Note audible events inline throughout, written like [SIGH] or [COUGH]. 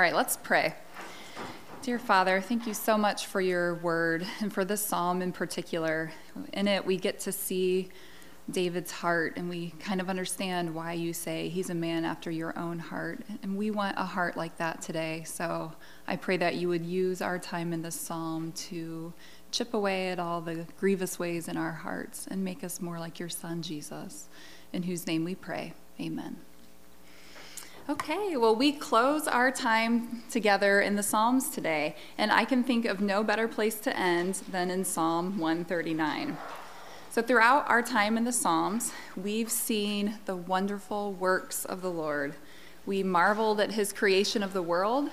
All right, let's pray. Dear Father, thank you so much for your word and for this psalm in particular. In it, we get to see David's heart and we kind of understand why you say he's a man after your own heart. And we want a heart like that today. So I pray that you would use our time in this psalm to chip away at all the grievous ways in our hearts and make us more like your son, Jesus, in whose name we pray. Amen. Okay, well, we close our time together in the Psalms today, and I can think of no better place to end than in Psalm 139. So, throughout our time in the Psalms, we've seen the wonderful works of the Lord. We marveled at his creation of the world.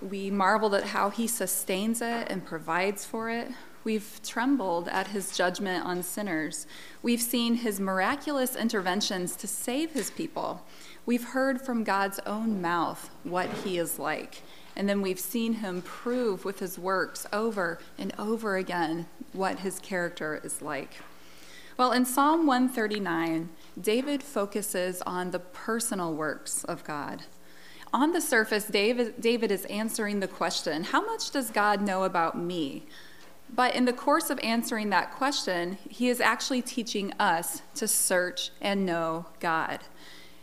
We marveled at how he sustains it and provides for it. We've trembled at his judgment on sinners. We've seen his miraculous interventions to save his people. We've heard from God's own mouth what he is like. And then we've seen him prove with his works over and over again what his character is like. Well, in Psalm 139, David focuses on the personal works of God. On the surface, David, David is answering the question how much does God know about me? But in the course of answering that question, he is actually teaching us to search and know God.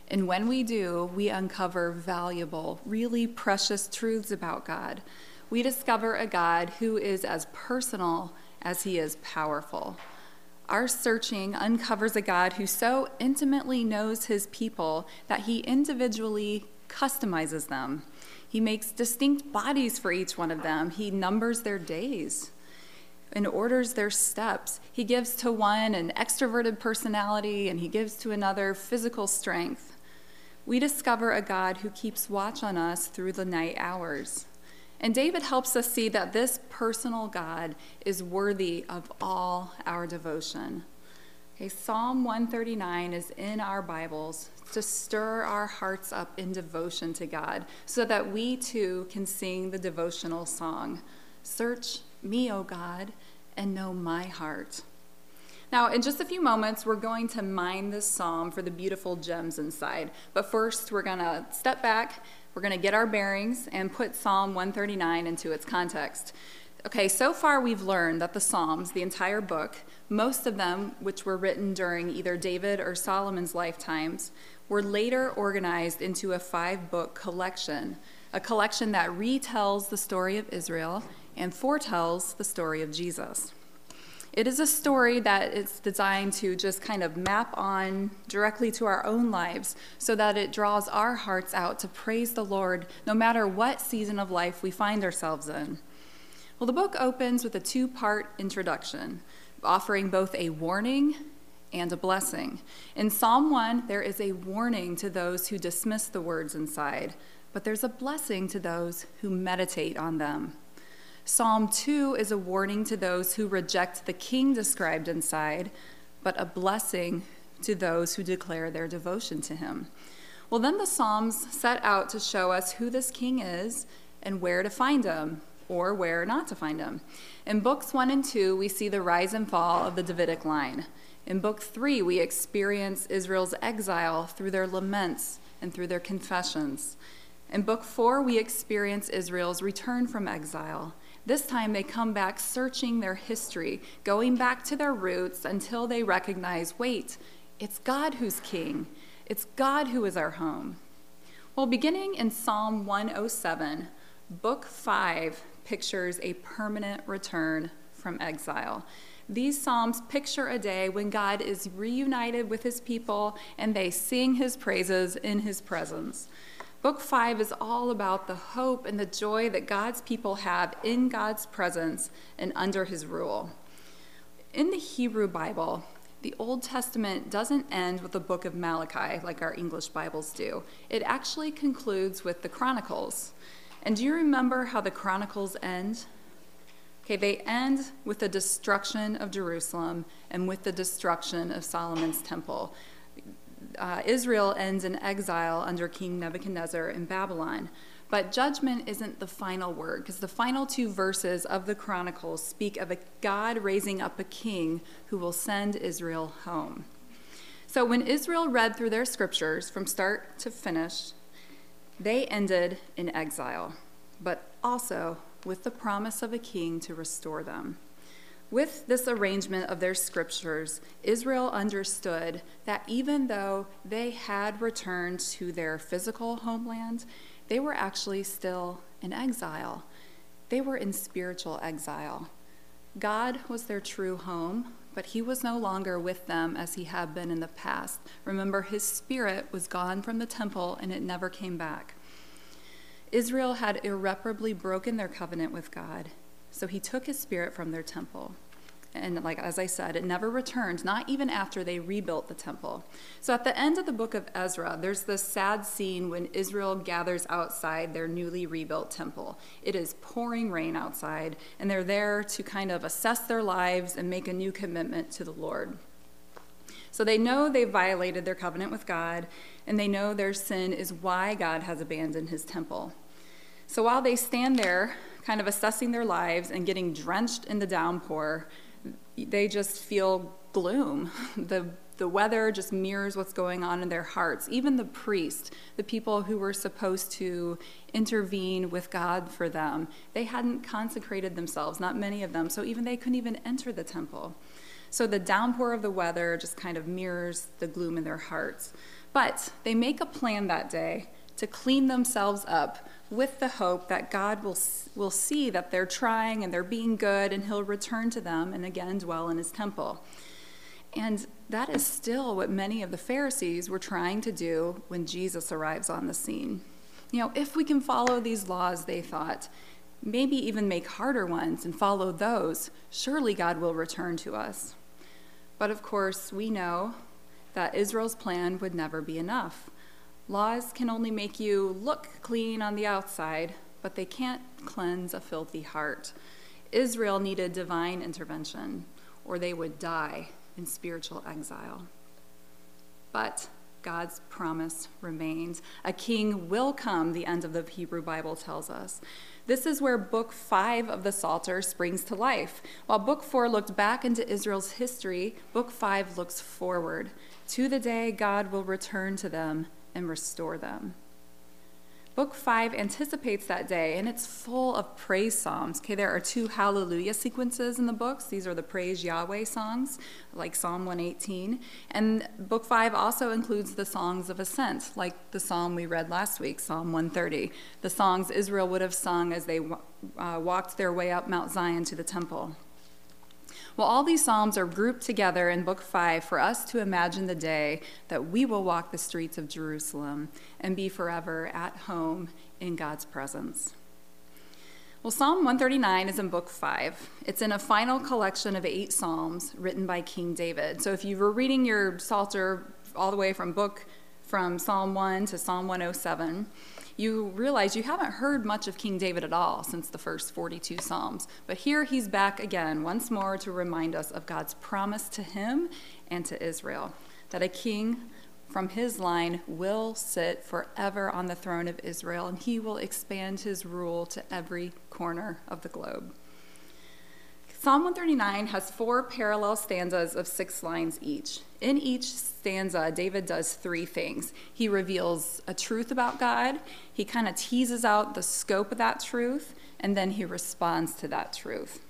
And when we do, we uncover valuable, really precious truths about God. We discover a God who is as personal as he is powerful. Our searching uncovers a God who so intimately knows his people that he individually customizes them. He makes distinct bodies for each one of them, he numbers their days and orders their steps. He gives to one an extroverted personality, and he gives to another physical strength we discover a God who keeps watch on us through the night hours. And David helps us see that this personal God is worthy of all our devotion. Okay, Psalm 139 is in our Bibles to stir our hearts up in devotion to God so that we too can sing the devotional song Search me, O God, and know my heart. Now, in just a few moments, we're going to mine this psalm for the beautiful gems inside. But first, we're going to step back, we're going to get our bearings, and put Psalm 139 into its context. Okay, so far we've learned that the Psalms, the entire book, most of them, which were written during either David or Solomon's lifetimes, were later organized into a five book collection, a collection that retells the story of Israel and foretells the story of Jesus. It is a story that is designed to just kind of map on directly to our own lives so that it draws our hearts out to praise the Lord no matter what season of life we find ourselves in. Well, the book opens with a two part introduction, offering both a warning and a blessing. In Psalm 1, there is a warning to those who dismiss the words inside, but there's a blessing to those who meditate on them. Psalm 2 is a warning to those who reject the king described inside, but a blessing to those who declare their devotion to him. Well, then the Psalms set out to show us who this king is and where to find him or where not to find him. In books 1 and 2, we see the rise and fall of the Davidic line. In book 3, we experience Israel's exile through their laments and through their confessions. In book 4, we experience Israel's return from exile. This time they come back searching their history, going back to their roots until they recognize wait, it's God who's king, it's God who is our home. Well, beginning in Psalm 107, Book 5 pictures a permanent return from exile. These Psalms picture a day when God is reunited with his people and they sing his praises in his presence. Book five is all about the hope and the joy that God's people have in God's presence and under his rule. In the Hebrew Bible, the Old Testament doesn't end with the book of Malachi like our English Bibles do. It actually concludes with the Chronicles. And do you remember how the Chronicles end? Okay, they end with the destruction of Jerusalem and with the destruction of Solomon's temple uh, Israel ends in exile under King Nebuchadnezzar in Babylon. But judgment isn't the final word, because the final two verses of the Chronicles speak of a God raising up a king who will send Israel home. So when Israel read through their scriptures from start to finish, They ended in exile, but also with the promise of a king to restore them. With this arrangement of their scriptures, Israel understood that even though they had returned to their physical homeland, they were actually still in exile. They were in spiritual exile. God was their true home, but he was no longer with them as he had been in the past. Remember, his spirit was gone from the temple and it never came back. Israel had irreparably broken their covenant with God, so he took his spirit from their temple. And like as I said, it never returned, not even after they rebuilt the temple. So at the end of the book of Ezra, there's this sad scene when Israel gathers outside their newly rebuilt temple. It is pouring rain outside, and they're there to kind of assess their lives and make a new commitment to the Lord. So they know they violated their covenant with God, and they know their sin is why God has abandoned his temple. So while they stand there, kind of assessing their lives and getting drenched in the downpour, they just feel gloom. [LAUGHS] The, the weather just mirrors what's going on in their hearts. Even the priest, the people who were supposed to intervene with God for them, they hadn't consecrated themselves, not many of them, so even they couldn't even enter the temple. So the downpour of the weather just kind of mirrors the gloom in their hearts. But they make a plan that day to clean themselves up with the hope that God will, will see that they're trying and they're being good and he'll return to them and again dwell in his temple. And that is still what many of the Pharisees were trying to do when Jesus arrives on the scene. You know, if we can follow these laws, they thought, maybe even make harder ones and follow those, surely God will return to us. But of course, we know that Israel's plan would never be enough. Laws can only make you look clean on the outside, but they can't cleanse a filthy heart. Israel needed divine intervention, or they would die in spiritual exile. But God's promise remains. A king will come, the end of the Hebrew Bible tells us. This is where Book 5 of the Psalter springs to life. While Book 4 looked back into Israel's history, Book 5 looks forward to the day God will return to them and restore them. Book 5 anticipates that day, and it's full of praise psalms. Okay, there are two hallelujah sequences in the books. These are the praise Yahweh songs, like Psalm 118. And book 5 also includes the songs of ascent, like the psalm we read last week, Psalm 130, the songs Israel would have sung as they uh, walked their way up Mount Zion to the temple. Well, all these Psalms are grouped together in Book 5 for us to imagine the day that we will walk the streets of Jerusalem and be forever at home in God's presence. Well, Psalm 139 is in Book 5. It's in a final collection of eight Psalms written by King David. So if you were reading your Psalter all the way from book from Psalm 1 to Psalm 107, you realize you haven't heard much of King David at all since the first 42 Psalms. But here he's back again, once more, to remind us of God's promise to him and to Israel that a king from his line will sit forever on the throne of Israel, and he will expand his rule to every corner of the globe. Psalm 139 has four parallel stanzas of six lines each. In each stanza, David does three things. He reveals a truth about God, he kind of teases out the scope of that truth, and then he responds to that truth.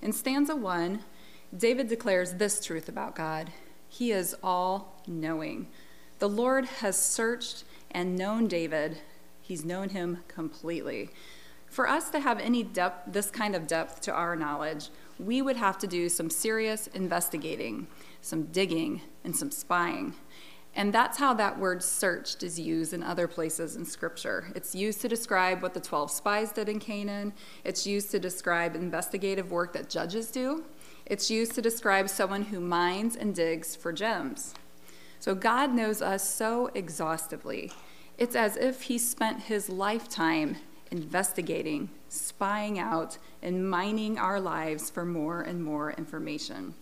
In stanza one, David declares this truth about God He is all knowing. The Lord has searched and known David, he's known him completely. For us to have any depth, this kind of depth to our knowledge, we would have to do some serious investigating, some digging, and some spying. And that's how that word searched is used in other places in Scripture. It's used to describe what the 12 spies did in Canaan, it's used to describe investigative work that judges do, it's used to describe someone who mines and digs for gems. So God knows us so exhaustively. It's as if He spent His lifetime investigating, spying out, and mining our lives for more and more information.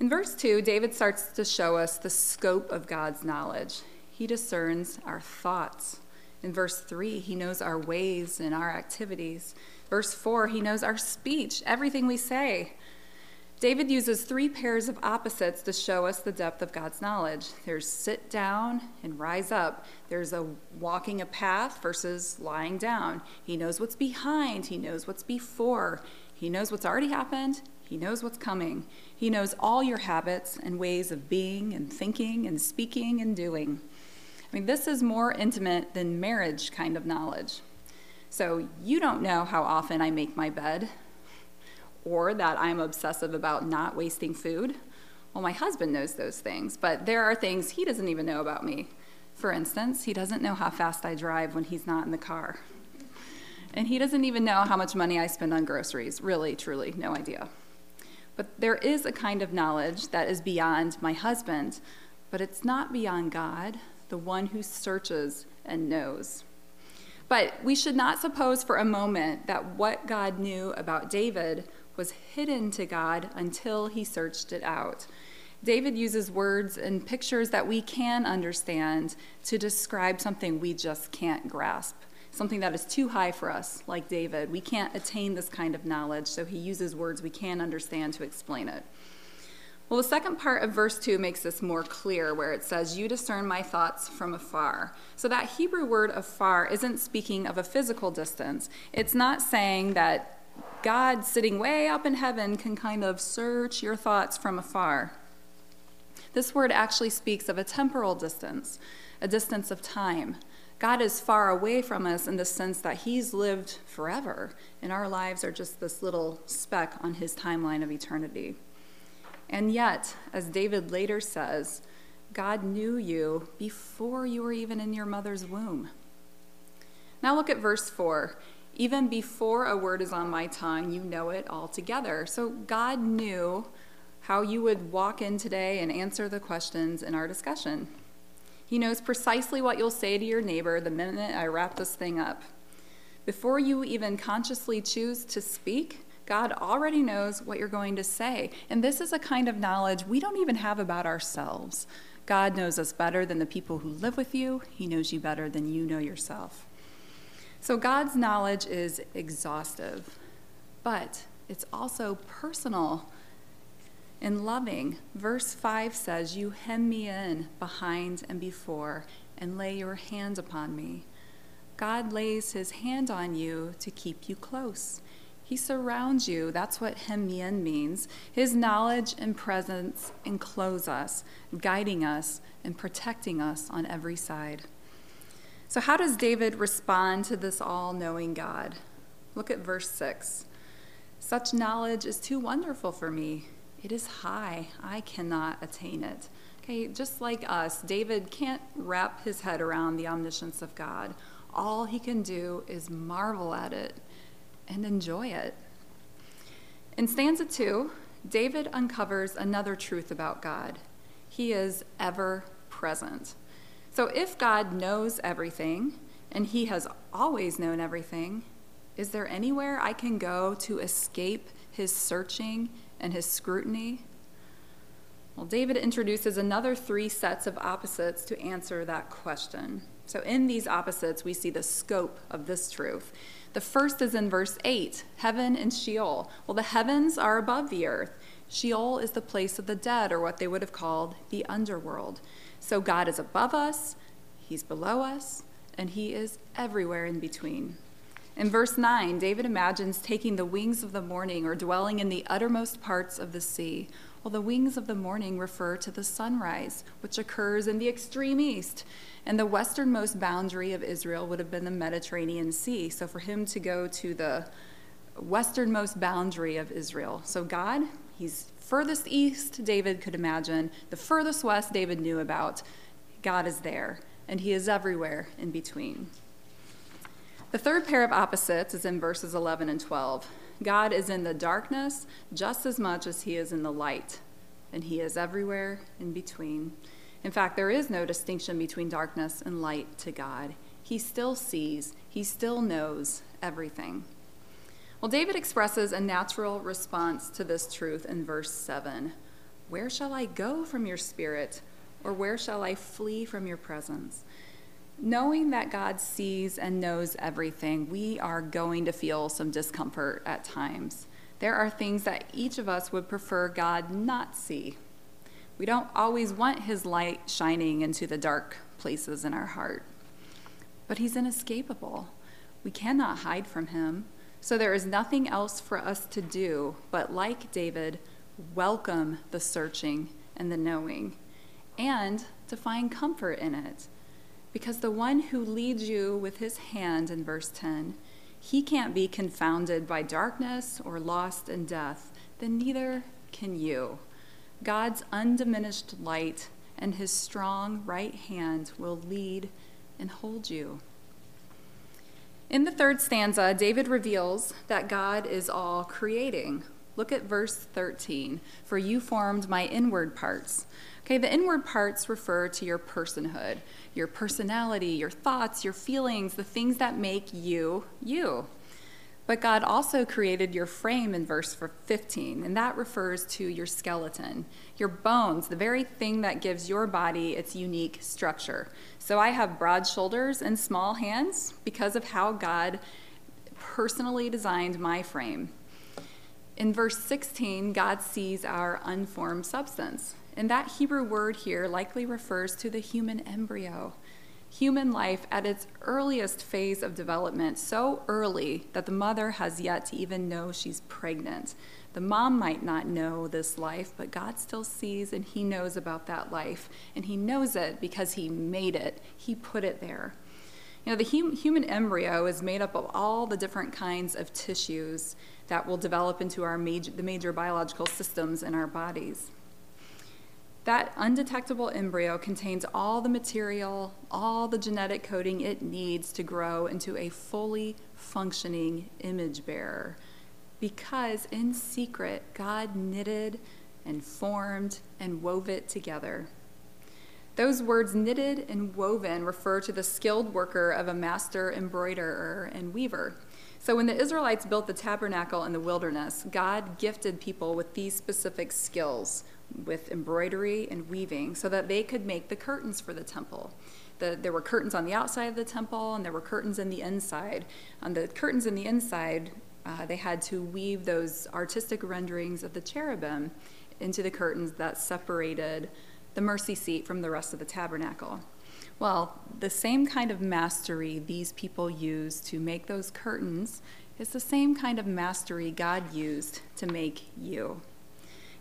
In verse 2, David starts to show us the scope of God's knowledge. He discerns our thoughts. In verse 3, he knows our ways and our activities. Verse 4, he knows our speech, everything we say. David uses three pairs of opposites to show us the depth of God's knowledge. There's sit down and rise up. There's a walking a path versus lying down. He knows what's behind, he knows what's before. He knows what's already happened, he knows what's coming. He knows all your habits and ways of being and thinking and speaking and doing. I mean, this is more intimate than marriage kind of knowledge. So, you don't know how often I make my bed or that I'm obsessive about not wasting food. Well, my husband knows those things, but there are things he doesn't even know about me. For instance, he doesn't know how fast I drive when he's not in the car. And he doesn't even know how much money I spend on groceries. Really, truly, no idea. But there is a kind of knowledge that is beyond my husband, but it's not beyond God, the one who searches and knows. But we should not suppose for a moment that what God knew about David was hidden to God until he searched it out. David uses words and pictures that we can understand to describe something we just can't grasp, something that is too high for us, like David. We can't attain this kind of knowledge, so he uses words we can understand to explain it. Well, the second part of verse 2 makes this more clear, where it says, You discern my thoughts from afar. So that Hebrew word afar isn't speaking of a physical distance. It's not saying that God sitting way up in heaven can kind of search your thoughts from afar. This word actually speaks of a temporal distance, a distance of time. God is far away from us in the sense that He's lived forever, and our lives are just this little speck on His timeline of eternity. And yet, as David later says, God knew you before you were even in your mother's womb. Now look at verse 4. Even before a word is on my tongue, you know it altogether. So God knew how you would walk in today and answer the questions in our discussion. He knows precisely what you'll say to your neighbor the minute I wrap this thing up. Before you even consciously choose to speak, God already knows what you're going to say. And this is a kind of knowledge we don't even have about ourselves. God knows us better than the people who live with you, He knows you better than you know yourself. So God's knowledge is exhaustive, but it's also personal and loving. Verse 5 says, You hem me in behind and before, and lay your hand upon me. God lays his hand on you to keep you close. He surrounds you. That's what hem me in means. His knowledge and presence enclose us, guiding us and protecting us on every side. So, how does David respond to this all knowing God? Look at verse 6. Such knowledge is too wonderful for me. It is high. I cannot attain it. Okay, just like us, David can't wrap his head around the omniscience of God. All he can do is marvel at it and enjoy it. In stanza 2, David uncovers another truth about God he is ever present. So if God knows everything, and he has always known everything, is there anywhere I can go to escape his searching and his scrutiny? Well, David introduces another three sets of opposites to answer that question. So, in these opposites, we see the scope of this truth. The first is in verse 8 heaven and Sheol. Well, the heavens are above the earth. Sheol is the place of the dead, or what they would have called the underworld. So God is above us, He's below us, and He is everywhere in between. In verse 9, David imagines taking the wings of the morning or dwelling in the uttermost parts of the sea. Well, the wings of the morning refer to the sunrise, which occurs in the extreme east. And the westernmost boundary of Israel would have been the Mediterranean Sea. So for him to go to the westernmost boundary of Israel. So God, He's furthest east David could imagine, the furthest west David knew about, God is there, and he is everywhere in between. The third pair of opposites is in verses 11 and 12. God is in the darkness just as much as he is in the light, and he is everywhere in between. In fact, there is no distinction between darkness and light to God. He still sees, he still knows everything. Well, David expresses a natural response to this truth in verse 7 Where shall I go from your spirit, or where shall I flee from your presence? Knowing that God sees and knows everything, we are going to feel some discomfort at times. there are things that each of us would prefer God not see. We don't always want his light shining into the dark places in our heart. But he's inescapable. We cannot hide from him. So there is nothing else for us to do but, like David, welcome the searching and the knowing, and to find comfort in it. Because the one who leads you with his hand in verse 10, he can't be confounded by darkness or lost in death, then neither can you. God's undiminished light and his strong right hand will lead and hold you. In the third stanza, David reveals that God is all creating. Look at verse 13. For you formed my inward parts. Okay, the inward parts refer to your personhood, your personality, your thoughts, your feelings, the things that make you you. But God also created your frame in verse 15, and that refers to your skeleton, your bones, the very thing that gives your body its unique structure. So I have broad shoulders and small hands because of how God personally designed my frame. In verse 16, God sees our unformed substance. And that Hebrew word here likely refers to the human embryo human life at its earliest phase of development, so early that the mother has yet to even know she's pregnant. The mom might not know this life, but God still sees and He knows about that life. And He knows it because He made it, He put it there. You know, the hum- human embryo is made up of all the different kinds of tissues that will develop into our major, the major biological systems in our bodies. That undetectable embryo contains all the material, all the genetic coding it needs to grow into a fully functioning image bearer. Because in secret, God knitted and formed and wove it together. Those words knitted and woven refer to the skilled worker of a master embroiderer and weaver. So when the Israelites built the tabernacle in the wilderness, God gifted people with these specific skills with embroidery and weaving so that they could make the curtains for the temple. The, there were curtains on the outside of the temple and there were curtains in the inside. On the curtains in the inside, uh, they had to weave those artistic renderings of the cherubim into the curtains that separated the mercy seat from the rest of the tabernacle. Well, the same kind of mastery these people used to make those curtains is the same kind of mastery God used to make you.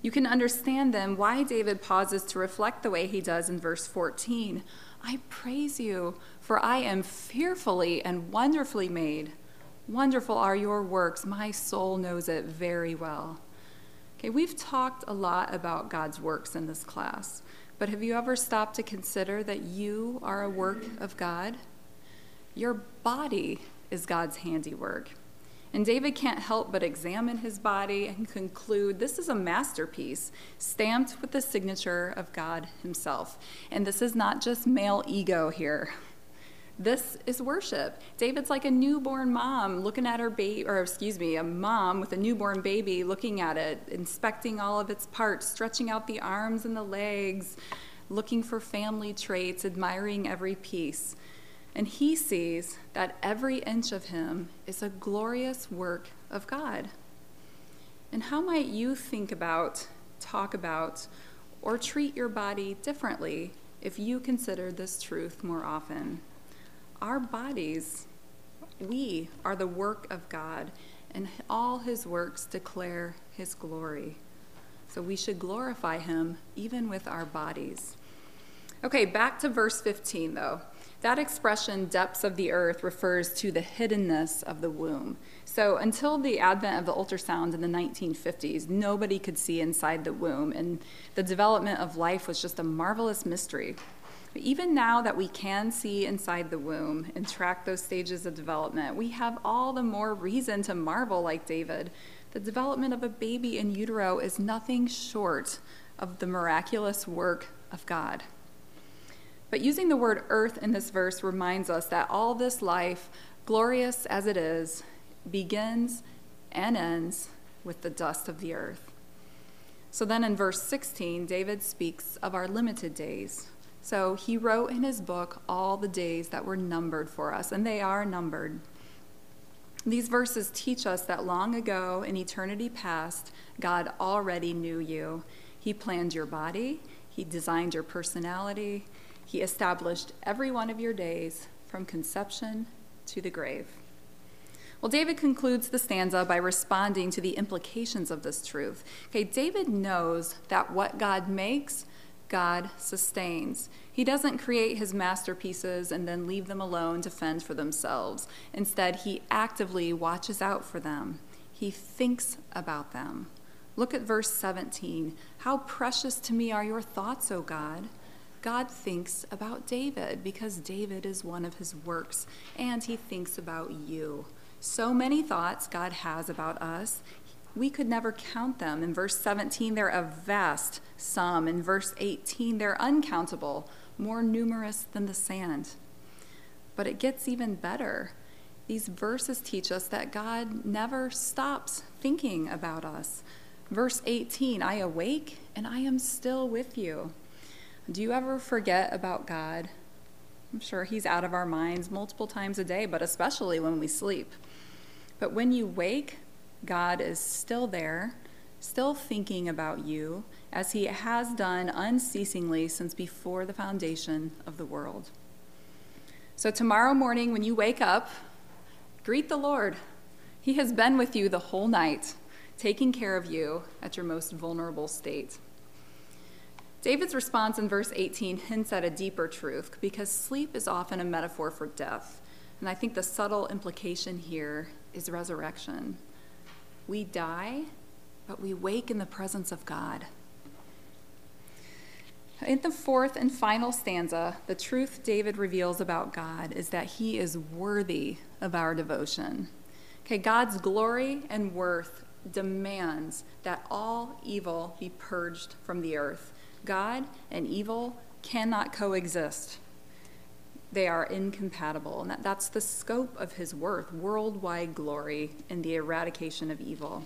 You can understand then why David pauses to reflect the way he does in verse 14. I praise you, for I am fearfully and wonderfully made. Wonderful are your works. My soul knows it very well. Okay, we've talked a lot about God's works in this class, but have you ever stopped to consider that you are a work of God? Your body is God's handiwork. And David can't help but examine his body and conclude this is a masterpiece stamped with the signature of God Himself. And this is not just male ego here. This is worship. David's like a newborn mom looking at her baby, or excuse me, a mom with a newborn baby looking at it, inspecting all of its parts, stretching out the arms and the legs, looking for family traits, admiring every piece. And he sees that every inch of him is a glorious work of God. And how might you think about, talk about, or treat your body differently if you consider this truth more often? Our bodies, we are the work of God, and all his works declare his glory. So we should glorify him even with our bodies. Okay, back to verse 15 though. That expression, depths of the earth, refers to the hiddenness of the womb. So, until the advent of the ultrasound in the 1950s, nobody could see inside the womb, and the development of life was just a marvelous mystery. But even now that we can see inside the womb and track those stages of development, we have all the more reason to marvel like David. The development of a baby in utero is nothing short of the miraculous work of God. But using the word earth in this verse reminds us that all this life, glorious as it is, begins and ends with the dust of the earth. So then in verse 16, David speaks of our limited days. So he wrote in his book all the days that were numbered for us, and they are numbered. These verses teach us that long ago, in eternity past, God already knew you. He planned your body, He designed your personality, He established every one of your days from conception to the grave. Well, David concludes the stanza by responding to the implications of this truth. Okay, David knows that what God makes, God sustains. He doesn't create his masterpieces and then leave them alone to fend for themselves. Instead, he actively watches out for them. He thinks about them. Look at verse 17. How precious to me are your thoughts, O God. God thinks about David because David is one of his works, and he thinks about you. So many thoughts God has about us. We could never count them. In verse 17, they're a vast sum. In verse 18, they're uncountable, more numerous than the sand. But it gets even better. These verses teach us that God never stops thinking about us. Verse 18 I awake and I am still with you. Do you ever forget about God? I'm sure He's out of our minds multiple times a day, but especially when we sleep. But when you wake, God is still there, still thinking about you, as He has done unceasingly since before the foundation of the world. So, tomorrow morning, when you wake up, greet the Lord. He has been with you the whole night, taking care of you at your most vulnerable state. David's response in verse 18 hints at a deeper truth because sleep is often a metaphor for death. And I think the subtle implication here is resurrection. We die, but we wake in the presence of God. In the fourth and final stanza, the truth David reveals about God is that he is worthy of our devotion. Okay, God's glory and worth demands that all evil be purged from the earth. God and evil cannot coexist. They are incompatible, and that, that's the scope of his worth worldwide glory in the eradication of evil.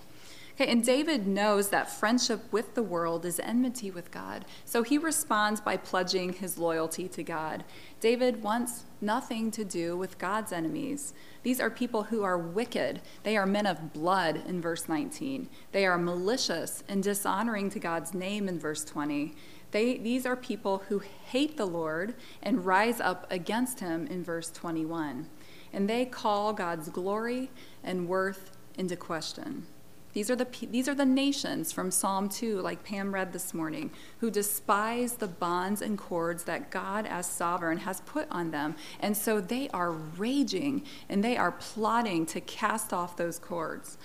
Okay, and David knows that friendship with the world is enmity with God, so he responds by pledging his loyalty to God. David wants nothing to do with God's enemies. These are people who are wicked. They are men of blood in verse 19. They are malicious and dishonoring to God's name in verse 20. They, these are people who hate the Lord and rise up against him in verse 21. And they call God's glory and worth into question. These are, the, these are the nations from Psalm 2, like Pam read this morning, who despise the bonds and cords that God, as sovereign, has put on them. And so they are raging and they are plotting to cast off those cords.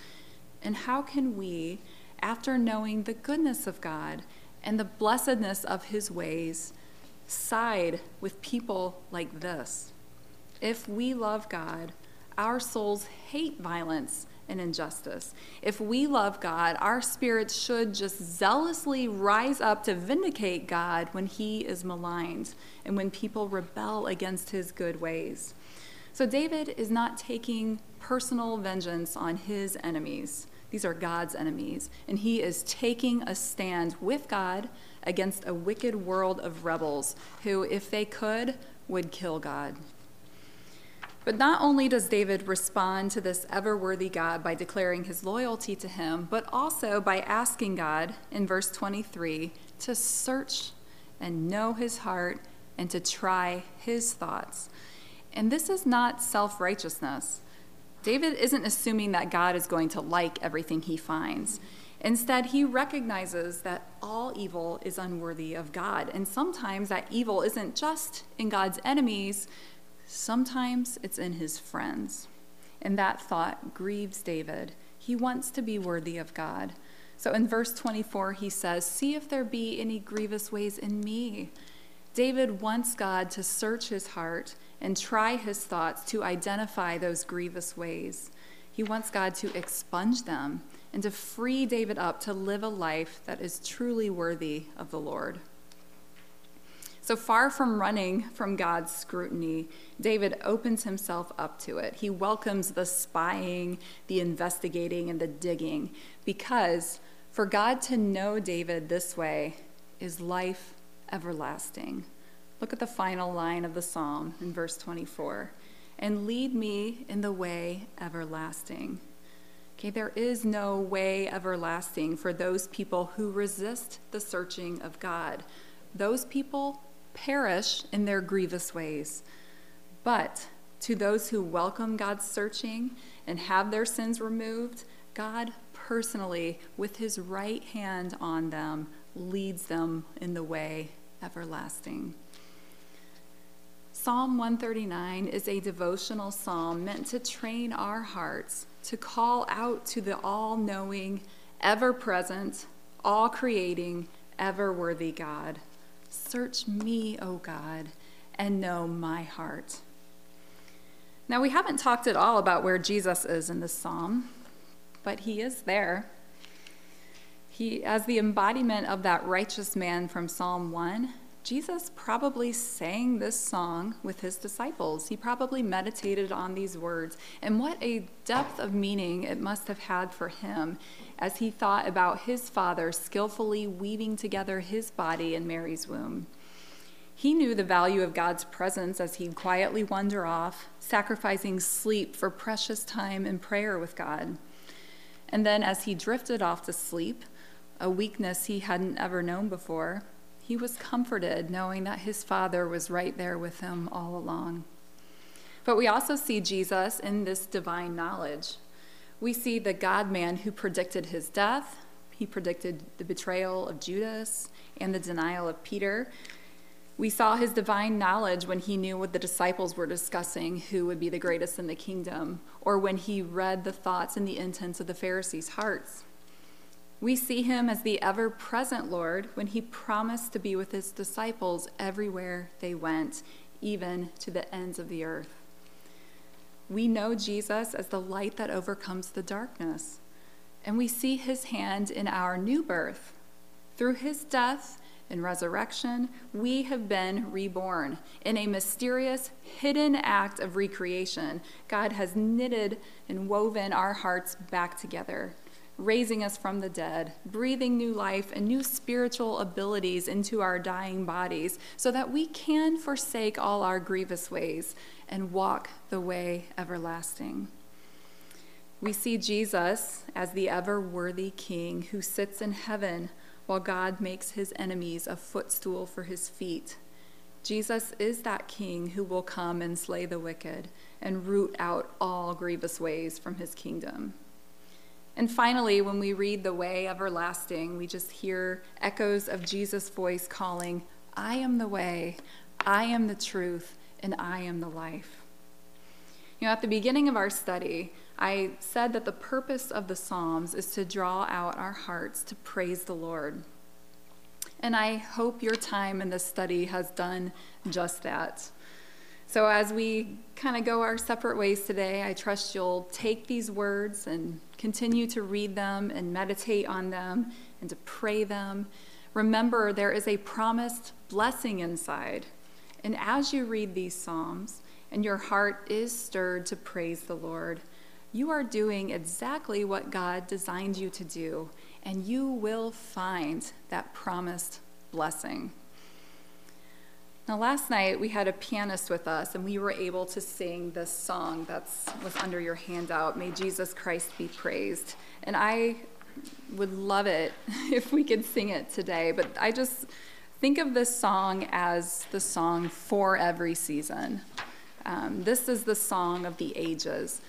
And how can we, after knowing the goodness of God and the blessedness of his ways, side with people like this? If we love God, our souls hate violence and injustice. If we love God, our spirits should just zealously rise up to vindicate God when he is maligned and when people rebel against his good ways. So David is not taking personal vengeance on his enemies. These are God's enemies. And he is taking a stand with God against a wicked world of rebels who, if they could, would kill God. But not only does David respond to this ever worthy God by declaring his loyalty to him, but also by asking God in verse 23 to search and know his heart and to try his thoughts. And this is not self righteousness. David isn't assuming that God is going to like everything he finds. Instead, he recognizes that all evil is unworthy of God. And sometimes that evil isn't just in God's enemies, Sometimes it's in his friends. And that thought grieves David. He wants to be worthy of God. So in verse 24, he says, See if there be any grievous ways in me. David wants God to search his heart and try his thoughts to identify those grievous ways. He wants God to expunge them and to free David up to live a life that is truly worthy of the Lord. So far from running from God's scrutiny, David opens himself up to it. He welcomes the spying, the investigating, and the digging, because for God to know David this way is life everlasting. Look at the final line of the psalm in verse 24. and lead me in the way everlasting. Okay, there is no way everlasting for those people who resist the searching of God. Those people perish in their grievous ways. But to those who welcome God's searching and have their sins removed, God personally, with his right hand on them, leads them in the way everlasting. Psalm 139 is a devotional psalm meant to train our hearts to call out to the all knowing, ever present, all creating, ever worthy God. Search me, O God, and know my heart. Now, we haven't talked at all about where Jesus is in this psalm, but he is there. He, as the embodiment of that righteous man from Psalm 1, Jesus probably sang this song with his disciples. He probably meditated on these words. And what a depth of meaning it must have had for him as he thought about his father skillfully weaving together his body in Mary's womb. He knew the value of God's presence as he'd quietly wander off, sacrificing sleep for precious time in prayer with God. And then, as he drifted off to sleep, a weakness he hadn't ever known before, he was comforted knowing that his Father was right there with him all along. But we also see Jesus in this divine knowledge. We see the God man who predicted his death, he predicted the betrayal of Judas and the denial of Peter. We saw his divine knowledge when he knew what the disciples were discussing who would be the greatest in the kingdom, or when he read the thoughts and the intents of the Pharisees' hearts. We see him as the ever present Lord when he promised to be with his disciples everywhere they went, even to the ends of the earth. We know Jesus as the light that overcomes the darkness, and we see his hand in our new birth. Through his death and resurrection, we have been reborn. In a mysterious, hidden act of recreation, God has knitted and woven our hearts back together raising us from the dead, breathing new life and new spiritual abilities into our dying bodies, so that we can forsake all our grievous ways and walk the way everlasting. We see Jesus as the ever worthy King who sits in heaven while God makes his enemies a footstool for his feet. Jesus is that King who will come and slay the wicked and root out all grievous ways from his kingdom. And finally, when we read the way everlasting, we just hear echoes of Jesus' voice calling, I am the way, I am the truth, and I am the life. You know, at the beginning of our study, I said that the purpose of the Psalms is to draw out our hearts to praise the Lord. And I hope your time in this study has done just that. So, as we kind of go our separate ways today, I trust you'll take these words and continue to read them and meditate on them and to pray them. Remember, there is a promised blessing inside. And as you read these Psalms and your heart is stirred to praise the Lord, you are doing exactly what God designed you to do, and you will find that promised blessing. Now, last night we had a pianist with us, and we were able to sing this song that was under your handout, May Jesus Christ Be Praised. And I would love it [LAUGHS] if we could sing it today, but I just think of this song as the song for every season. Um, this is the song of the ages.